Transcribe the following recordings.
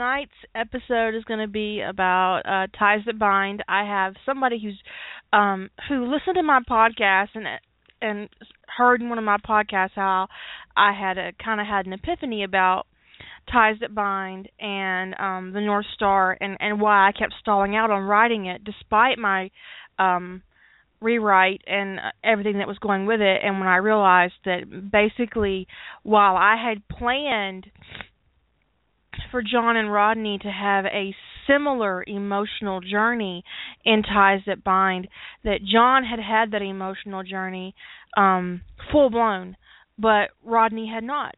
Tonight's episode is going to be about uh, ties that bind. I have somebody who's um, who listened to my podcast and and heard in one of my podcasts how I had a kind of had an epiphany about ties that bind and um, the North Star and and why I kept stalling out on writing it despite my um, rewrite and everything that was going with it. And when I realized that basically, while I had planned for John and Rodney to have a similar emotional journey in Ties That Bind, that John had had that emotional journey um, full blown, but Rodney had not.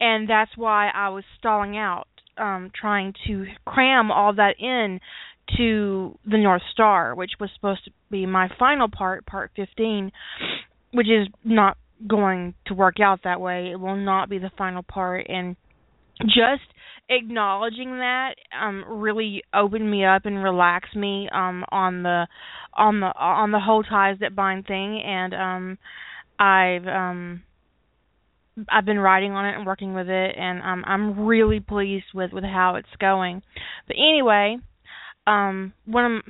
And that's why I was stalling out, um, trying to cram all that in to the North Star, which was supposed to be my final part, part 15, which is not going to work out that way. It will not be the final part and just acknowledging that um really opened me up and relaxed me um on the on the on the whole ties that bind thing and um I've um I've been writing on it and working with it and um I'm really pleased with with how it's going. But anyway, um one of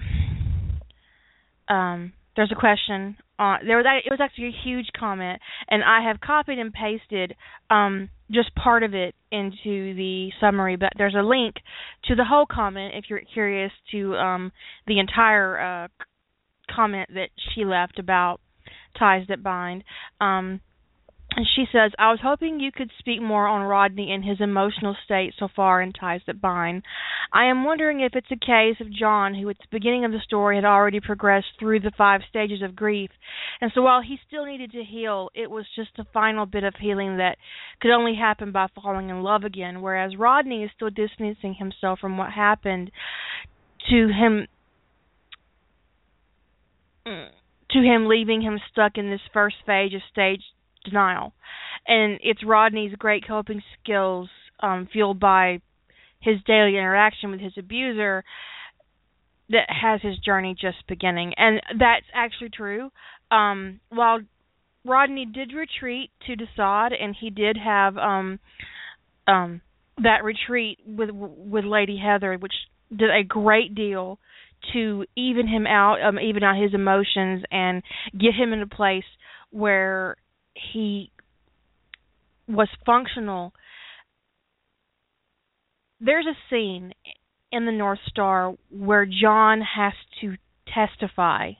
um there's a question there was it was actually a huge comment and I have copied and pasted um just part of it into the summary but there's a link to the whole comment if you're curious to um the entire uh comment that she left about ties that bind. Um and she says, I was hoping you could speak more on Rodney and his emotional state so far in Ties That Bind. I am wondering if it's a case of John, who at the beginning of the story had already progressed through the five stages of grief, and so while he still needed to heal, it was just a final bit of healing that could only happen by falling in love again, whereas Rodney is still distancing himself from what happened to him to him leaving him stuck in this first phase of stage denial. And it's Rodney's great coping skills, um, fueled by his daily interaction with his abuser, that has his journey just beginning. And that's actually true. Um, while Rodney did retreat to Desaad, and he did have um, um, that retreat with with Lady Heather, which did a great deal to even him out, um, even out his emotions, and get him in a place where he was functional. There's a scene in the North Star where John has to testify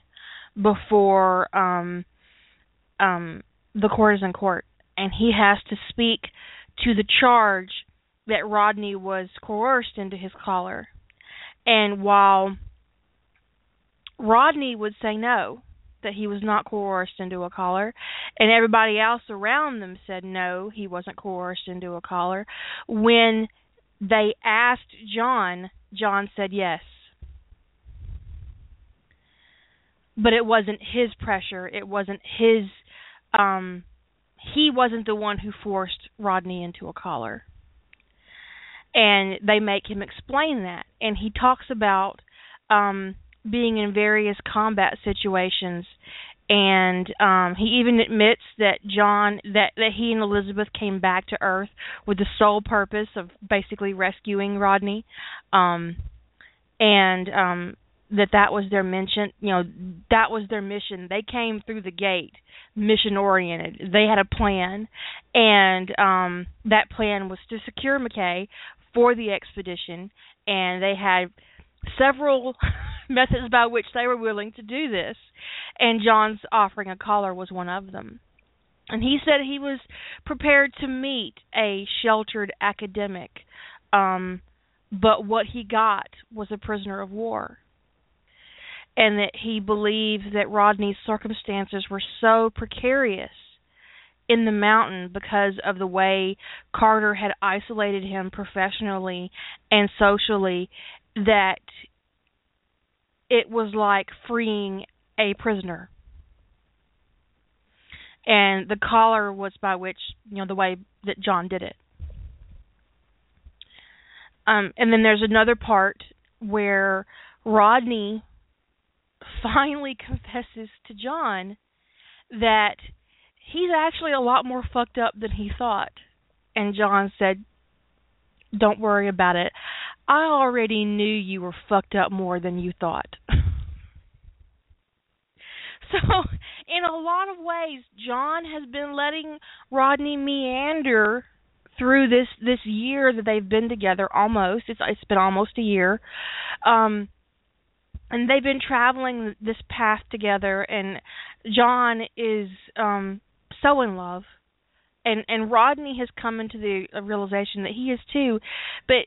before um um the courtesan court and he has to speak to the charge that Rodney was coerced into his collar. And while Rodney would say no, that he was not coerced into a collar, and everybody else around them said no, he wasn't coerced into a collar. When they asked John, John said yes. But it wasn't his pressure, it wasn't his um he wasn't the one who forced Rodney into a collar. And they make him explain that. And he talks about um being in various combat situations. And um he even admits that John that that he and Elizabeth came back to earth with the sole purpose of basically rescuing Rodney. Um and um that that was their mission you know that was their mission. They came through the gate mission oriented. They had a plan. And um that plan was to secure McKay for the expedition. And they had several methods by which they were willing to do this, and John's offering a collar was one of them. And he said he was prepared to meet a sheltered academic, um, but what he got was a prisoner of war. And that he believed that Rodney's circumstances were so precarious in the mountain because of the way Carter had isolated him professionally and socially that it was like freeing a prisoner. And the collar was by which, you know, the way that John did it. Um, and then there's another part where Rodney finally confesses to John that he's actually a lot more fucked up than he thought. And John said, don't worry about it. I already knew you were fucked up more than you thought. so, in a lot of ways, John has been letting Rodney meander through this this year that they've been together almost. It's it's been almost a year. Um and they've been traveling this path together and John is um so in love. And and Rodney has come into the realization that he is too. But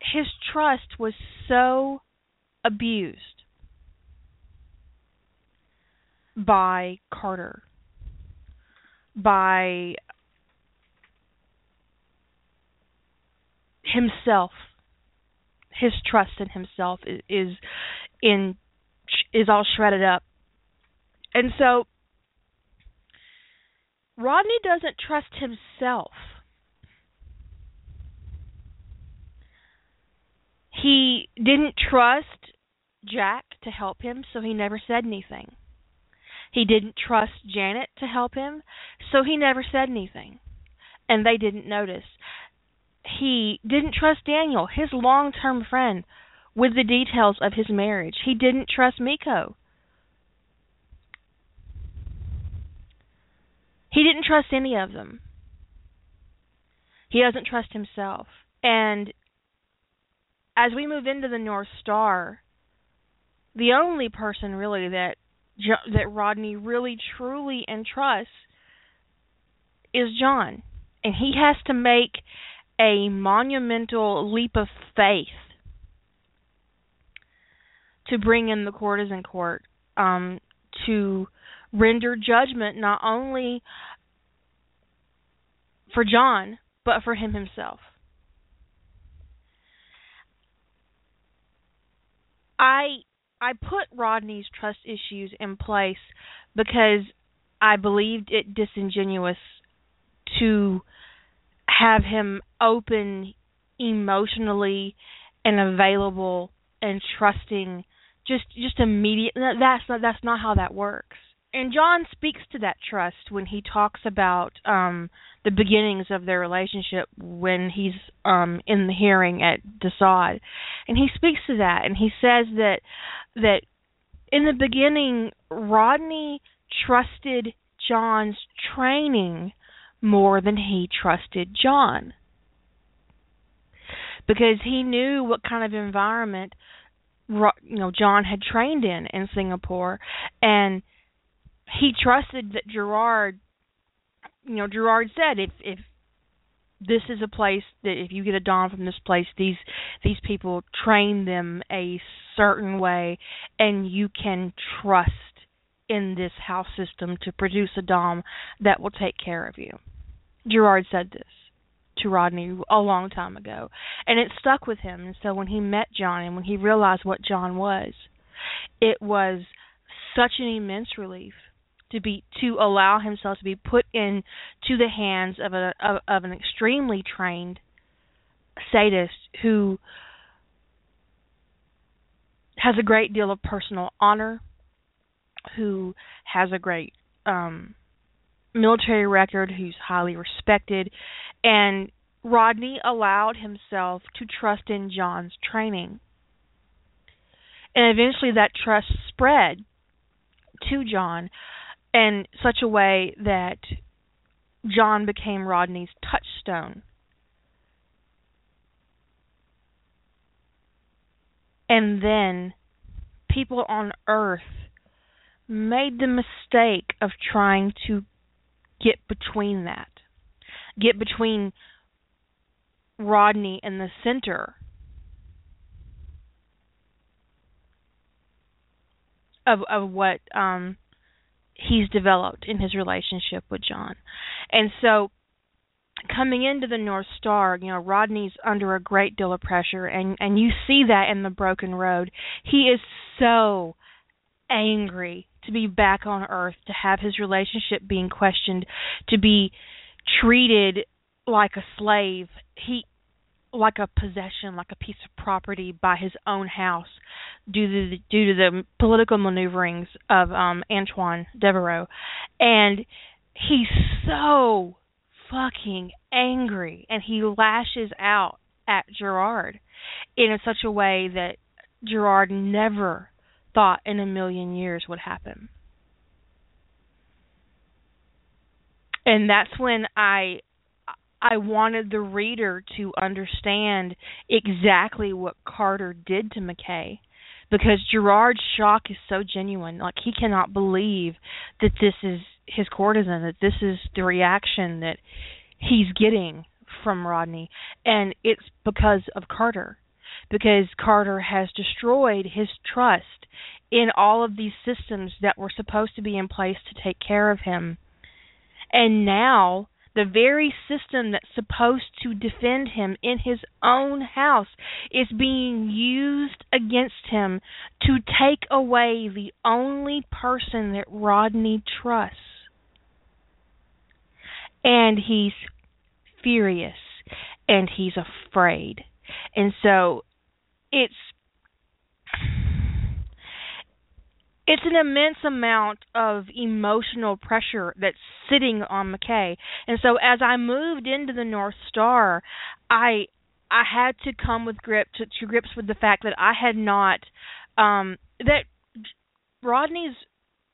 his trust was so abused by Carter by himself. His trust in himself is, in is all shredded up. And so Rodney doesn't trust himself he didn't trust Jack to help him so he never said anything he didn't trust Janet to help him so he never said anything and they didn't notice he didn't trust Daniel, his long term friend, with the details of his marriage. He didn't trust Miko. He didn't trust any of them. He doesn't trust himself. And as we move into the North Star, the only person really that that Rodney really truly entrusts is John. And he has to make a monumental leap of faith to bring in the courtesan court um, to render judgment not only for John but for him himself. I I put Rodney's trust issues in place because I believed it disingenuous to have him open emotionally and available and trusting just just immediate that's not that's not how that works and John speaks to that trust when he talks about um the beginnings of their relationship when he's um in the hearing at Desaad and he speaks to that and he says that that in the beginning Rodney trusted John's training more than he trusted John. Because he knew what kind of environment you know John had trained in in Singapore and he trusted that Gerard you know Gerard said if if this is a place that if you get a dom from this place these these people train them a certain way and you can trust in this house system to produce a dom that will take care of you. Gerard said this to Rodney a long time ago, and it stuck with him. And so when he met John and when he realized what John was, it was such an immense relief to be to allow himself to be put in to the hands of a of, of an extremely trained sadist who has a great deal of personal honor who has a great um, military record, who's highly respected, and Rodney allowed himself to trust in John's training. And eventually that trust spread to John in such a way that John became Rodney's touchstone. And then people on earth made the mistake of trying to get between that. Get between Rodney and the center of of what um he's developed in his relationship with John. And so coming into the North Star, you know, Rodney's under a great deal of pressure and and you see that in the broken road. He is so angry to be back on earth, to have his relationship being questioned, to be treated like a slave. He like a possession, like a piece of property by his own house due to the, due to the political maneuverings of um Antoine Devereaux. And he's so fucking angry and he lashes out at Gerard in such a way that Gerard never thought in a million years would happen. And that's when I I wanted the reader to understand exactly what Carter did to McKay because Gerard's shock is so genuine. Like he cannot believe that this is his courtesan, that this is the reaction that he's getting from Rodney, and it's because of Carter. Because Carter has destroyed his trust in all of these systems that were supposed to be in place to take care of him. And now the very system that's supposed to defend him in his own house is being used against him to take away the only person that Rodney trusts. And he's furious and he's afraid. And so it's it's an immense amount of emotional pressure that's sitting on McKay. And so as I moved into the North Star, I I had to come with grip to, to grips with the fact that I had not um that Rodney's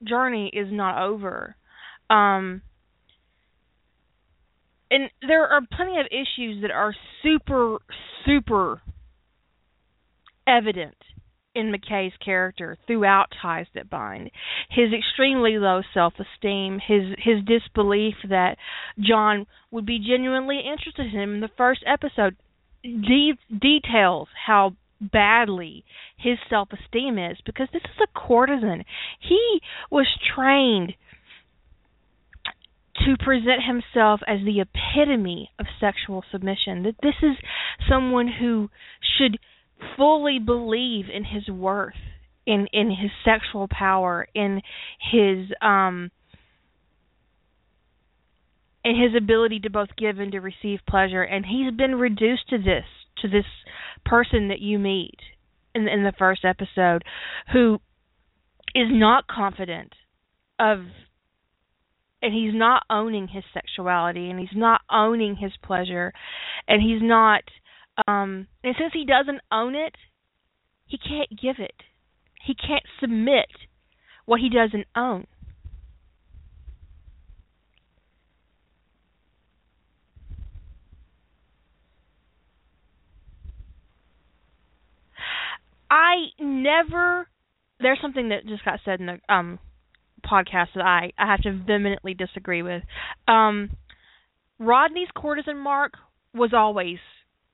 journey is not over. Um and there are plenty of issues that are super super evident in McKay's character throughout Ties That Bind. His extremely low self-esteem, his his disbelief that John would be genuinely interested in him in the first episode de- details how badly his self-esteem is because this is a courtesan. He was trained to present himself as the epitome of sexual submission. That this is someone who should fully believe in his worth, in in his sexual power, in his um in his ability to both give and to receive pleasure. And he's been reduced to this to this person that you meet in in the first episode who is not confident of and he's not owning his sexuality and he's not owning his pleasure and he's not um, and since he doesn't own it, he can't give it. He can't submit what he doesn't own. I never there's something that just got said in the um podcast that I I have to vehemently disagree with. Um Rodney's courtesan mark was always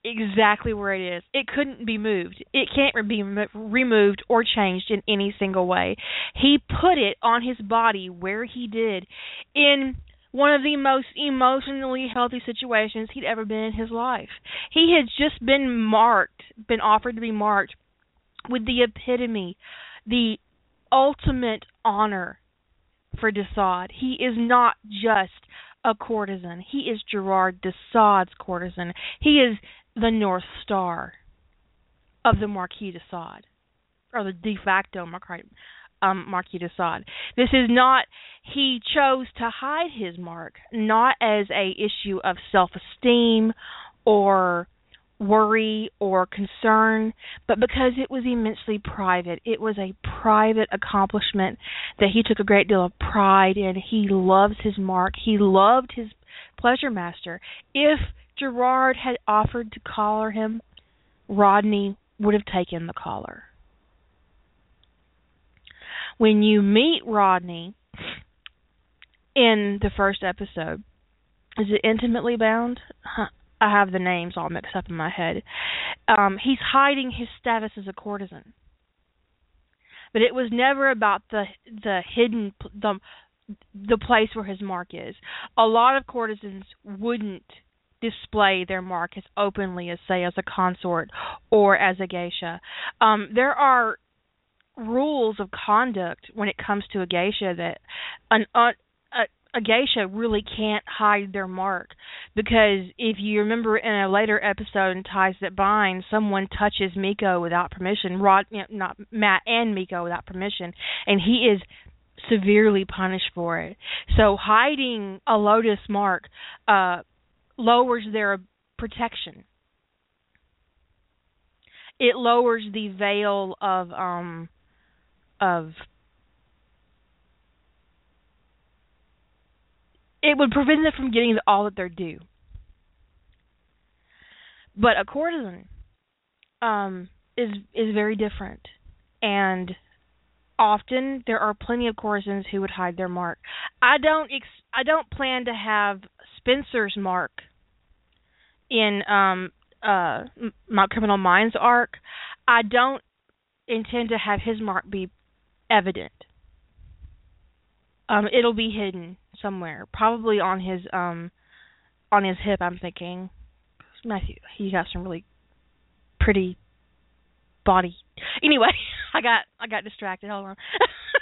exactly where it is. It couldn't be moved. It can't be removed or changed in any single way. He put it on his body where he did in one of the most emotionally healthy situations he'd ever been in his life. He had just been marked, been offered to be marked with the epitome, the ultimate honor for Desaad. He is not just a courtesan. He is Gerard Desaad's courtesan. He is the North Star of the Marquis de Sade, or the de facto Marquis, um, Marquis de Sade. This is not he chose to hide his mark, not as a issue of self-esteem or worry or concern, but because it was immensely private. It was a private accomplishment that he took a great deal of pride in. He loves his mark. He loved his pleasure master. If Gerard had offered to collar him, Rodney would have taken the collar. When you meet Rodney in the first episode, is it intimately bound? Huh. I have the names all mixed up in my head. Um, he's hiding his status as a courtesan, but it was never about the the hidden the the place where his mark is. A lot of courtesans wouldn't display their mark as openly as say as a consort or as a geisha. Um, there are rules of conduct when it comes to a geisha that an uh, a, geisha really can't hide their mark because if you remember in a later episode in Ties That Bind, someone touches Miko without permission, Rod, not Matt and Miko without permission, and he is severely punished for it. So hiding a lotus mark uh lowers their protection. it lowers the veil of um of it would prevent them from getting all that they're due. But a courtesan um, is is very different, and often there are plenty of courtesans who would hide their mark. I don't ex- I don't plan to have Spencer's mark in um uh my Criminal Minds arc. I don't intend to have his mark be evident. Um it'll be hidden somewhere, probably on his um on his hip. I'm thinking Matthew, he got some really pretty body. Anyway, I got I got distracted. Hold on.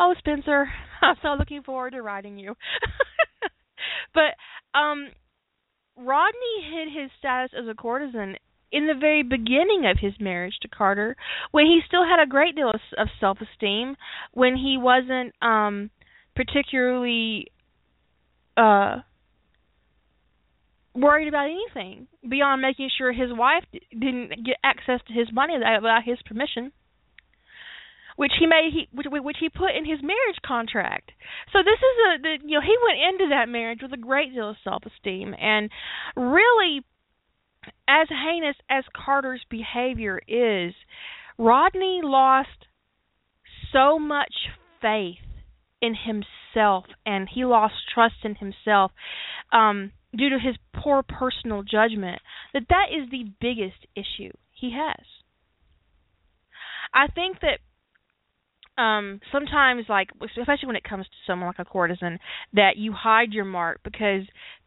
oh, Spencer, I'm so looking forward to riding you. but um Rodney hid his status as a courtesan in the very beginning of his marriage to Carter, when he still had a great deal of, of self-esteem, when he wasn't um particularly uh worried about anything beyond making sure his wife didn't get access to his money without his permission which he made he which, which he put in his marriage contract. So this is a the, you know he went into that marriage with a great deal of self-esteem and really as heinous as Carter's behavior is, Rodney lost so much faith in himself and he lost trust in himself um due to his poor personal judgment that that is the biggest issue he has. I think that um sometimes like especially when it comes to someone like a courtesan that you hide your mark because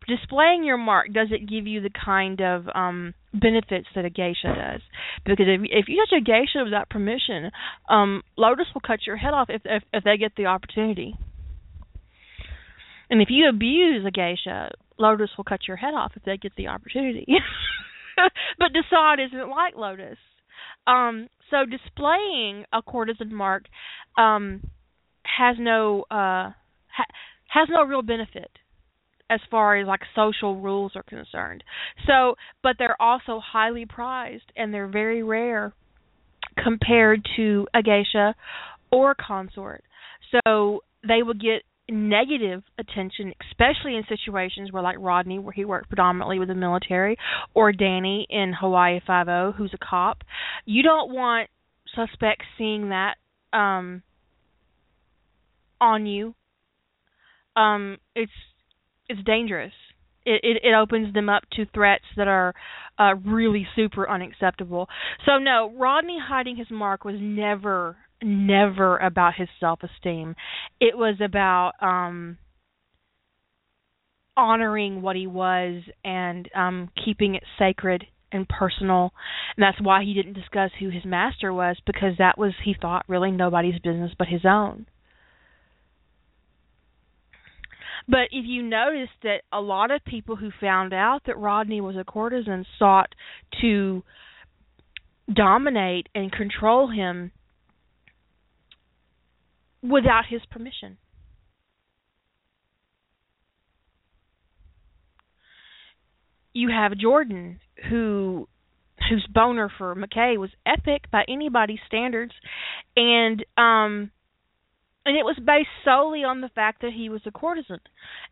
displaying your mark doesn't give you the kind of um benefits that a geisha does. Because if if you touch a geisha without permission um lotus will cut your head off if if, if they get the opportunity. And if you abuse a geisha lotus will cut your head off if they get the opportunity. But Desaad isn't like lotus um so displaying a courtesan mark um, has no uh, ha- has no real benefit as far as like social rules are concerned. So, but they're also highly prized and they're very rare compared to a geisha or consort. So they will get negative attention, especially in situations where, like Rodney, where he worked predominantly with the military, or Danny in Hawaii Five O, who's a cop. You don't want suspects seeing that um, on you. Um, it's it's dangerous. It, it it opens them up to threats that are uh, really super unacceptable. So no, Rodney hiding his mark was never never about his self-esteem. It was about um honoring what he was and um keeping it sacred and personal. And that's why he didn't discuss who his master was because that was he thought really nobody's business but his own. But if you notice that a lot of people who found out that Rodney was a courtesan sought to dominate and control him without his permission. You have Jordan who whose boner for McKay was epic by anybody's standards. And um and it was based solely on the fact that he was a courtesan.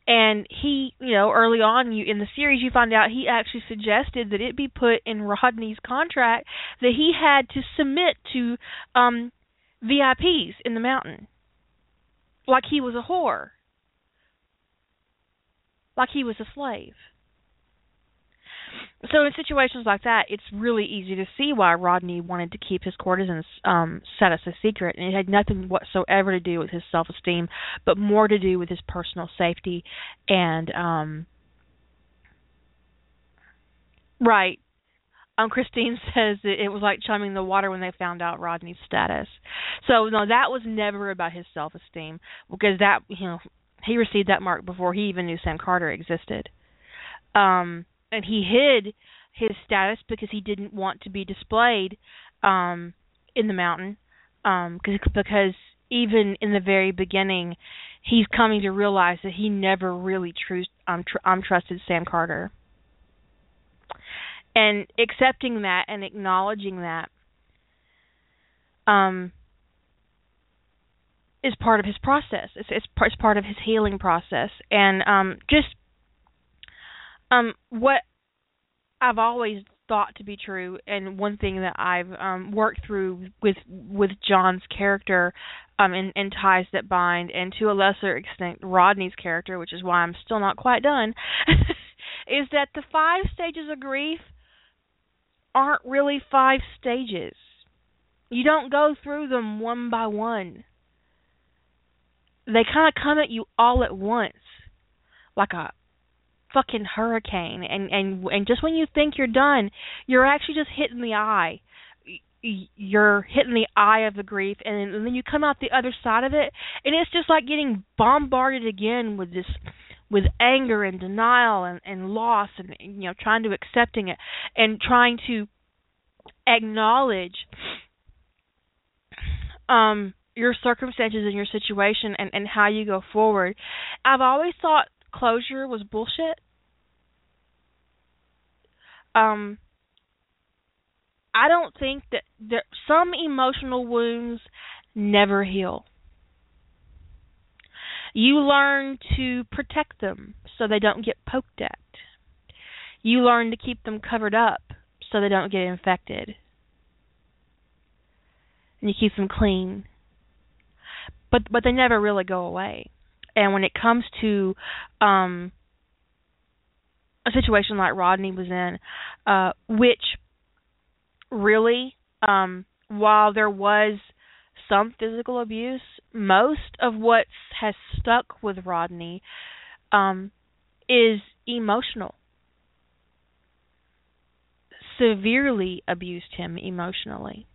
And he you know early on you in the series you find out he actually suggested that it be put in rodney's contract that he had to submit to um vips in the mountain like he was a whore, like he was a slave. So in situations like that, it's really easy to see why Rodney wanted to keep his courtesan's um, status a secret, and it had nothing whatsoever to do with his self-esteem, but more to do with his personal safety and um, right um, Christine says that it was like chumming the water when they found out Rodney's status. So no, that was never about his self-esteem because that you know he received that mark before he even knew Sam Carter existed. Um, and he hid his status because he didn't want to be displayed um, in the mountain um, cause, because even in the very beginning he's coming to realize that he never really true um, tr- um trusted Sam Carter. And accepting that and acknowledging that um is part of his process. It's it's, it's part of his healing process. And um just um what I've always thought to be true and one thing that I've um worked through with with John's character um in, in Ties That Bind and to a lesser extent Rodney's character, which is why I'm still not quite done, is that the five stages of grief aren't really five stages. You don't go through them one by one. They kind of come at you all at once, like a fucking hurricane and and and just when you think you're done you're actually just hitting the eye you're hitting the eye of the grief and, and then you come out the other side of it and it's just like getting bombarded again with this with anger and denial and, and loss and you know trying to accepting it and trying to acknowledge um your circumstances and your situation and and how you go forward i've always thought closure was bullshit. Um, I don't think that there some emotional wounds never heal. You learn to protect them so they don't get poked at. You learn to keep them covered up so they don't get infected. And you keep them clean. But but they never really go away and when it comes to um a situation like Rodney was in, uh, which really, um, while there was some physical abuse, most of what has stuck with Rodney um, is emotional. Severely abused him emotionally.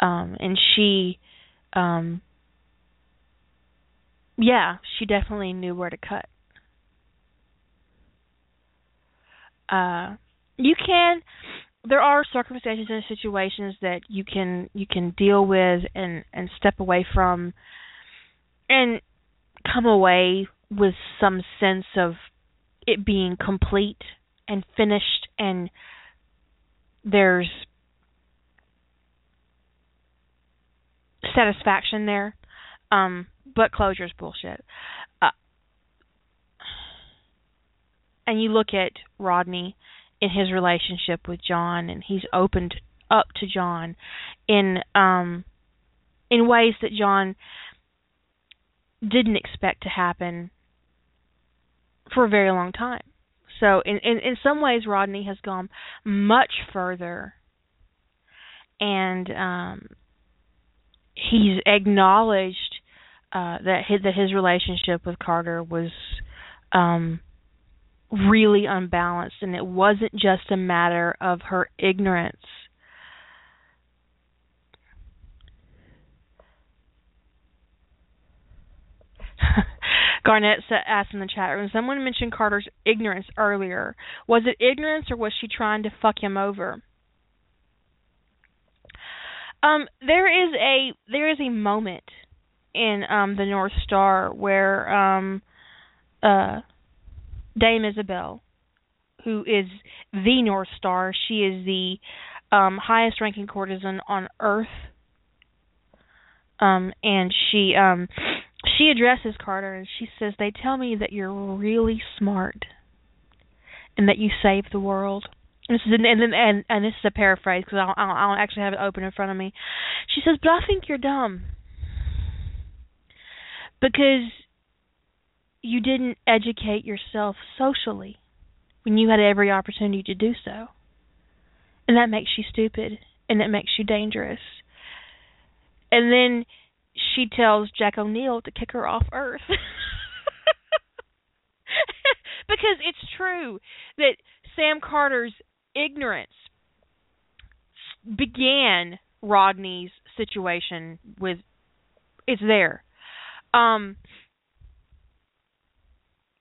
Um, and she um, yeah, she definitely knew where to cut. Uh, you can. There are circumstances and situations that you can you can deal with and and step away from, and come away with some sense of it being complete and finished and there's satisfaction there. Um, but closure is bullshit. Uh, and you look at Rodney in his relationship with John, and he's opened up to John in um in ways that John didn't expect to happen for a very long time. So in in, in some ways Rodney has gone much further and um he's acknowledged uh, that his, that his relationship with Carter was um, really unbalanced, and it wasn't just a matter of her ignorance. Garnett asked in the chat room, someone mentioned Carter's ignorance earlier. Was it ignorance or was she trying to fuck him over? Um, there is a there is a moment in um the North Star where um uh Dame Isabel, who is the North Star, she is the um highest ranking courtesan on earth. Um and she um she addresses Carter and she says, They tell me that you're really smart and that you save the world. And this is and and and, and this is a paraphrase because I don't, I don't actually have it open in front of me. She says, "But I think you're dumb because you didn't educate yourself socially when you had every opportunity to do so. And that makes you stupid and that makes you dangerous. And then she tells Jack O'Neill to kick her off Earth. because it's true that Sam Carter's ignorance began Rodney's situation with it's there. Um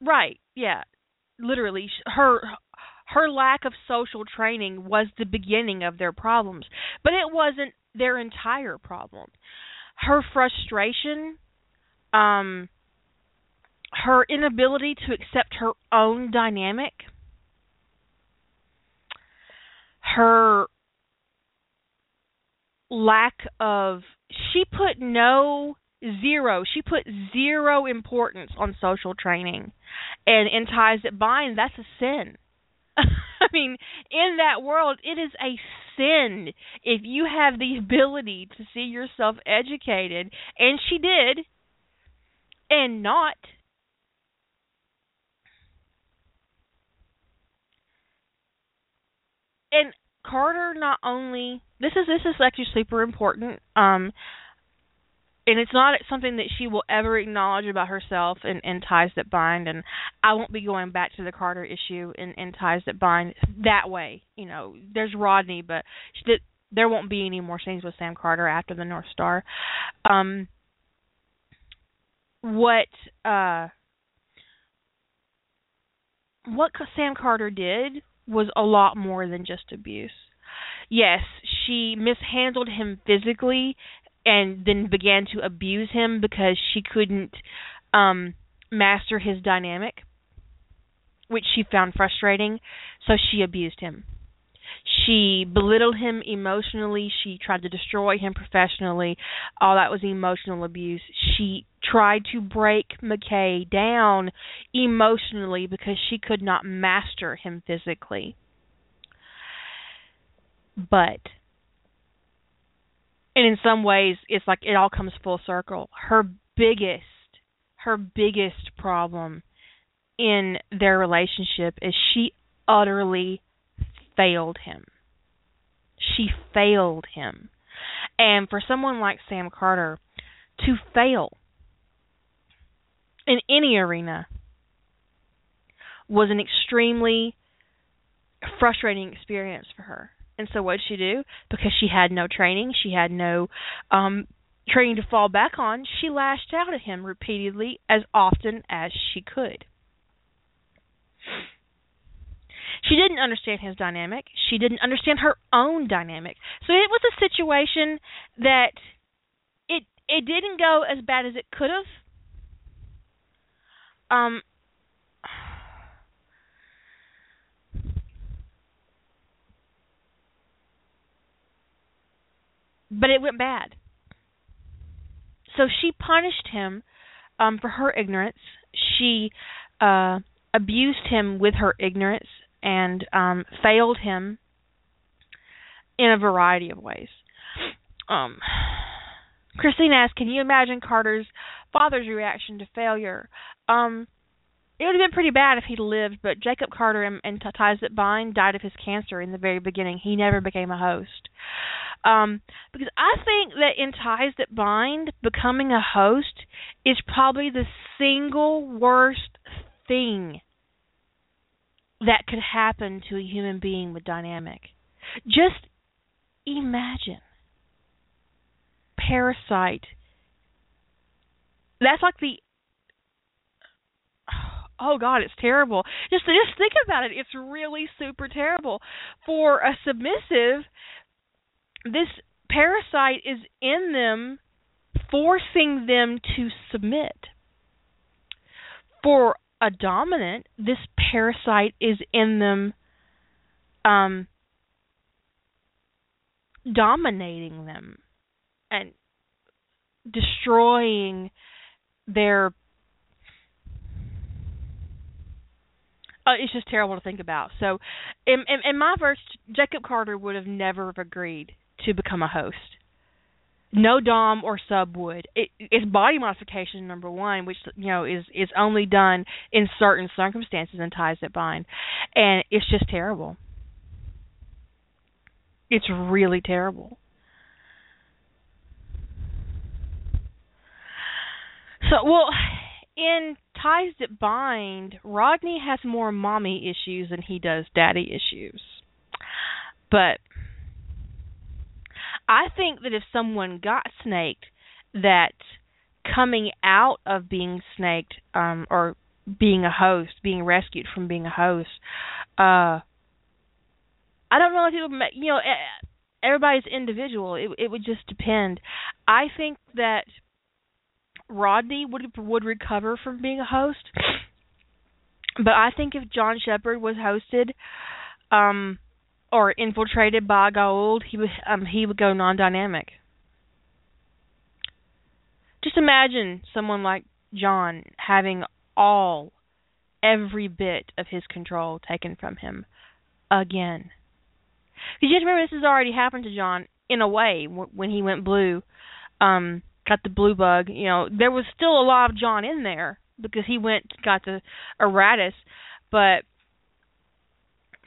right, yeah. Literally her her lack of social training was the beginning of their problems, but it wasn't their entire problem. Her frustration um her inability to accept her own dynamic her lack of she put no zero she put zero importance on social training. And in ties that bind that's a sin i mean in that world it is a sin if you have the ability to see yourself educated and she did and not. And Carter not only this is this is actually super important um and it's not something that she will ever acknowledge about herself in, in ties that bind. And i won't be going back to the carter issue in, in ties that bind that way. You know there's rodney but she there won't be any more scenes with sam carter after the north star. Um what uh what sam carter did was a lot more than just abuse. Yes, she mishandled him physically and then began to abuse him because she couldn't um master his dynamic, which she found frustrating, so she abused him. She belittled him emotionally. She tried to destroy him professionally. All that was emotional abuse. She tried to break McKay down emotionally because she could not master him physically. But and in some ways it's like it all comes full circle. Her biggest her biggest problem in their relationship is she utterly failed him. She failed him. And for someone like Sam Carter to fail in any arena was an extremely frustrating experience for her. And so what did she do? Because she had no training, she had no um training to fall back on, she lashed out at him repeatedly as often as she could. She didn't understand his dynamic. She didn't understand her own dynamic. So it was a situation that it it didn't go as bad as it could have. Um but it went bad. So she punished him um for her ignorance. She uh abused him with her ignorance and um, failed him in a variety of ways. Um, Christine asked, "Can you imagine Carter's father's reaction to failure?" Um, it would have been pretty bad if he'd lived, but Jacob Carter and, and That Bind died of his cancer in the very beginning. He never became a host. Um, because I think that in Ties That Bind, becoming a host is probably the single worst thing that could happen to a human being with dynamic. Just imagine parasite. That's like the oh god, it's terrible. Just just think about it. It's really super terrible for a submissive. This parasite is in them, forcing them to submit. For a dominant, this parasite is in them um, dominating them and destroying their uh, it's just terrible to think about. So, in, in, in my verse, Jacob Carter would have never have agreed to become a host no dom or sub would. It, it's body modification number one, which you know is is only done in certain circumstances and ties that bind, and it's just terrible. It's really terrible. So, well, in ties that bind, Rodney has more mommy issues than he does daddy issues, but I think that if someone got snaked, that coming out of being snaked um, or being a host, being rescued from being a host, uh, I don't know if it would, you know, everybody's individual. It it would just depend. I think that Rodney would would recover from being a host. But I think if John Sheppard was hosted, um, or infiltrated by Goa'uld, he would um he would go non-dynamic. Just imagine someone like John having all, every bit of his control taken from him again. Because you have to remember this has already happened to John in a way when he went blue, um, got the blue bug. You know, there was still a lot of John in there because he went got the Iratus, but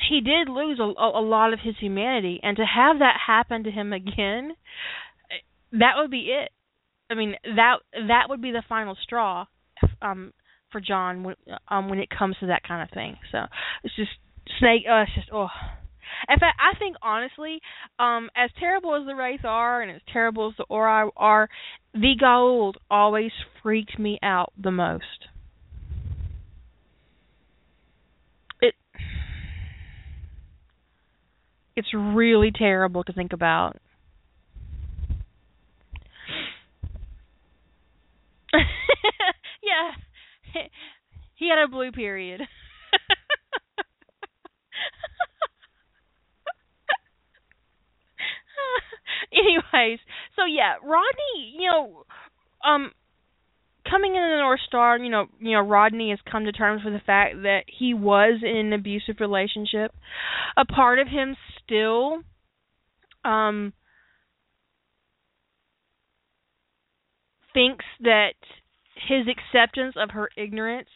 he did lose a, a lot of his humanity, and to have that happen to him again, that would be it. I mean that that would be the final straw um for John when um when it comes to that kind of thing. So it's just snake uh it's just oh in fact, I think honestly, um, as terrible as the Wraith are and as terrible as the Ori are, the Goa'uld always freaked me out the most. It it's really terrible to think about. yeah. He had a blue period. Anyways, so yeah, Rodney, you know, um coming into the North Star, you know, you know, Rodney has come to terms with the fact that he was in an abusive relationship. A part of him still um thinks that his acceptance of her ignorance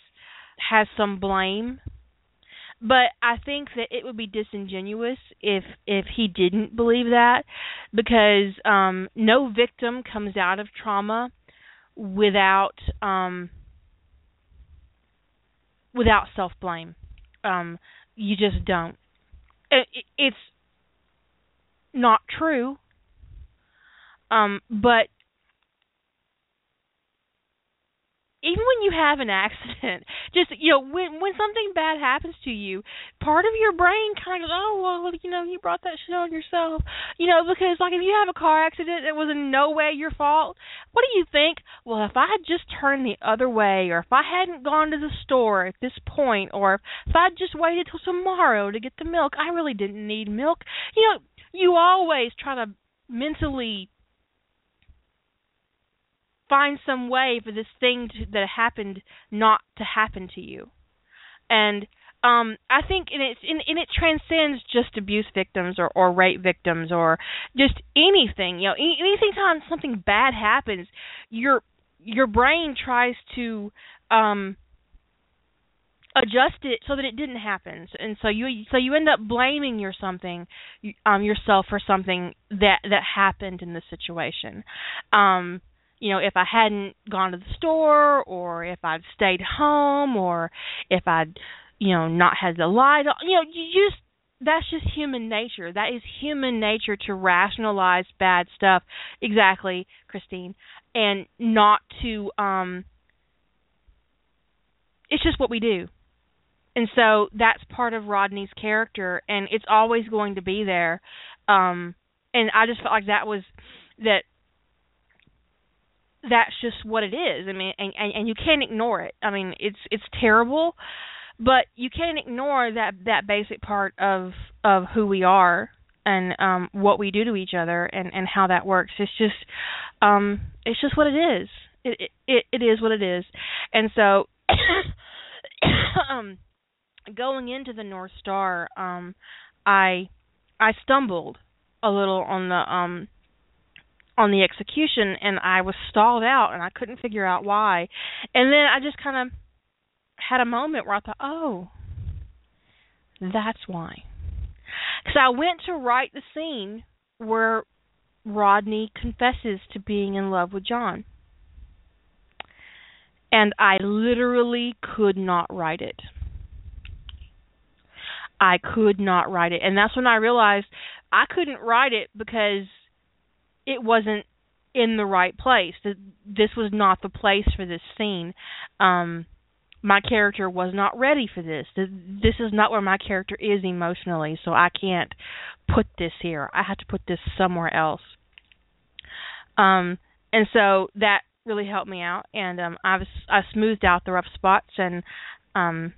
has some blame but I think that it would be disingenuous if if he didn't believe that because um no victim comes out of trauma without um without self-blame. Um you just don't. It, it's not true. Um but even when you have an accident, just you know, when when something bad happens to you, part of your brain kind of goes, "Oh well, you know, you brought that shit on yourself," you know, because like if you have a car accident that was in no way your fault, what do you think? Well, if I had just turned the other way, or if I hadn't gone to the store at this point, or if I'd just waited till tomorrow to get the milk, I really didn't need milk. You know, you always try to mentally find some way for this thing to, that happened not to happen to you. And um I think and it and, and it transcends just abuse victims or or rape victims or just anything. You know, any, anything time something bad happens, your your brain tries to um adjust it so that it didn't happen and so you so you end up blaming your something um yourself for something that that happened in the situation um you know, if I hadn't gone to the store or if I'd stayed home or if I'd, you know, not had the light on, you know, you just that's just human nature. That is human nature to rationalize bad stuff. Exactly, Christine. And not to um it's just what we do. And so that's part of Rodney's character and it's always going to be there. Um and I just felt like that was that that's just what it is. I mean, and, and and you can't ignore it. I mean, it's it's terrible, but you can't ignore that that basic part of of who we are and um what we do to each other and and how that works. It's just um it's just what it is. It it it is what it is. And so um going into the North Star, um I I stumbled a little on the um on the execution and I was stalled out and I couldn't figure out why. And then I just kind of had a moment where I thought, "Oh, that's why." Cuz I went to write the scene where Rodney confesses to being in love with John. And I literally could not write it. I could not write it. And that's when I realized I couldn't write it because it wasn't in the right place. This was not the place for this scene. Um, my character was not ready for this. This is not where my character is emotionally, so I can't put this here. I have to put this somewhere else. Um, and so that really helped me out, and um, I've I smoothed out the rough spots and um,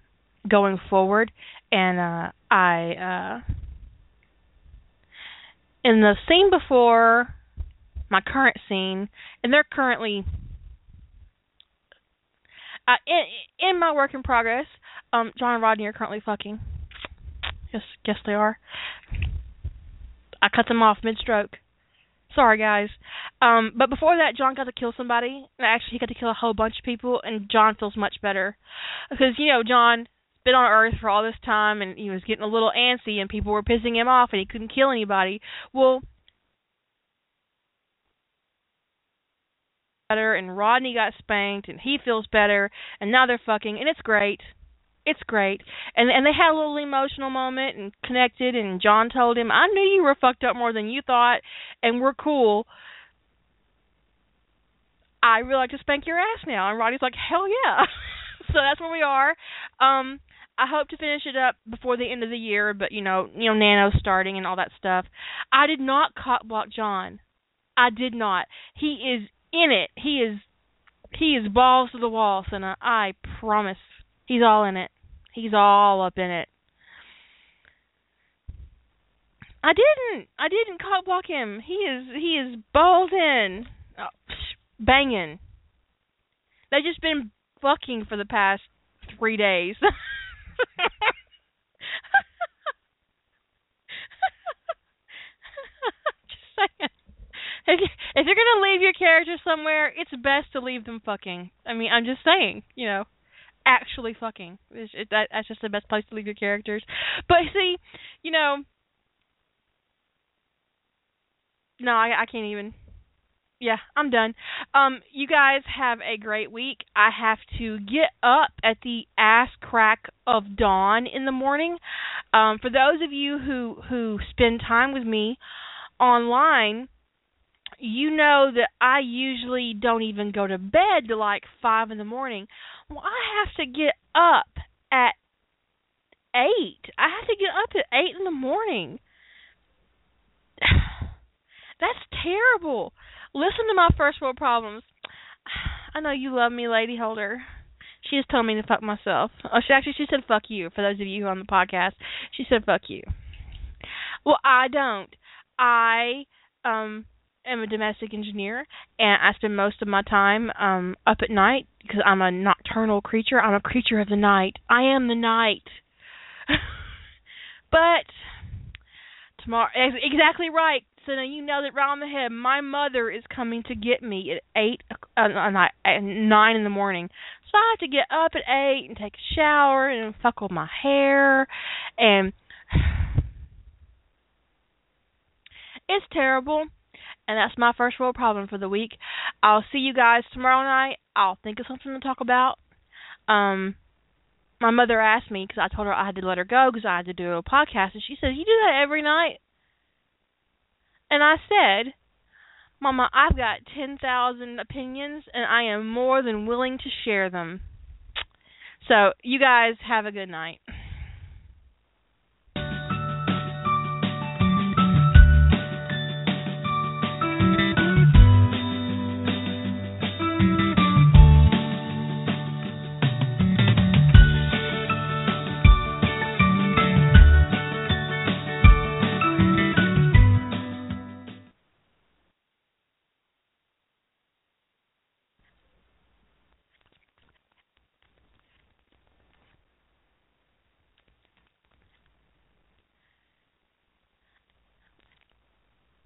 going forward, and uh, I uh, in the scene before my current scene, and they're currently uh, in in my work in progress. Um, John and Rodney are currently fucking. Yes, yes they are. I cut them off mid stroke. Sorry, guys. Um, but before that, John got to kill somebody. Actually, he got to kill a whole bunch of people, and John feels much better because you know John been on Earth for all this time, and he was getting a little antsy, and people were pissing him off, and he couldn't kill anybody. Well, better, and Rodney got spanked, and he feels better, and now they're fucking, and it's great. It's great. And and they had a little emotional moment and connected and John told him, I knew you were fucked up more than you thought and we're cool. I really like to spank your ass now and Roddy's like, Hell yeah So that's where we are. Um I hope to finish it up before the end of the year, but you know, you know, Nano's starting and all that stuff. I did not cock block John. I did not. He is in it. He is he is balls to the wall, Senna. I promise. He's all in it. He's all up in it. I didn't. I didn't cock block him. He is he is balls in, oh, banging. They've just been fucking for the past three days. just saying. If, if you're gonna leave your character somewhere, it's best to leave them fucking. I mean, I'm just saying, you know actually fucking. It's, it, that, that's just the best place to leave your characters. But see, you know, no, I, I can't even. Yeah, I'm done. Um, you guys have a great week. I have to get up at the ass crack of dawn in the morning. Um, for those of you who who spend time with me online, you know that I usually don't even go to bed till like five in the morning. Well, I have to get up at eight. I have to get up at eight in the morning. That's terrible. Listen to my first world problems. I know you love me, Lady Holder. She just told me to fuck myself. Oh, she actually she said fuck you. For those of you who are on the podcast, she said fuck you. Well, I don't. I um am a domestic engineer, and I spend most of my time um up at night because I'm a nocturnal creature. I'm a creature of the night. I am the night. but tomorrow, exactly right. So now you know that right on the head. My mother is coming to get me at eight, uh, at nine in the morning. So I have to get up at eight and take a shower and fuck with my hair, and it's terrible and that's my first world problem for the week. I'll see you guys tomorrow night. I'll think of something to talk about. Um, my mother asked me because I told her I had to let her go because I had to do a podcast, and she said, "You do that every night?" And I said, "Mama, I've got ten thousand opinions, and I am more than willing to share them." So you guys have a good night.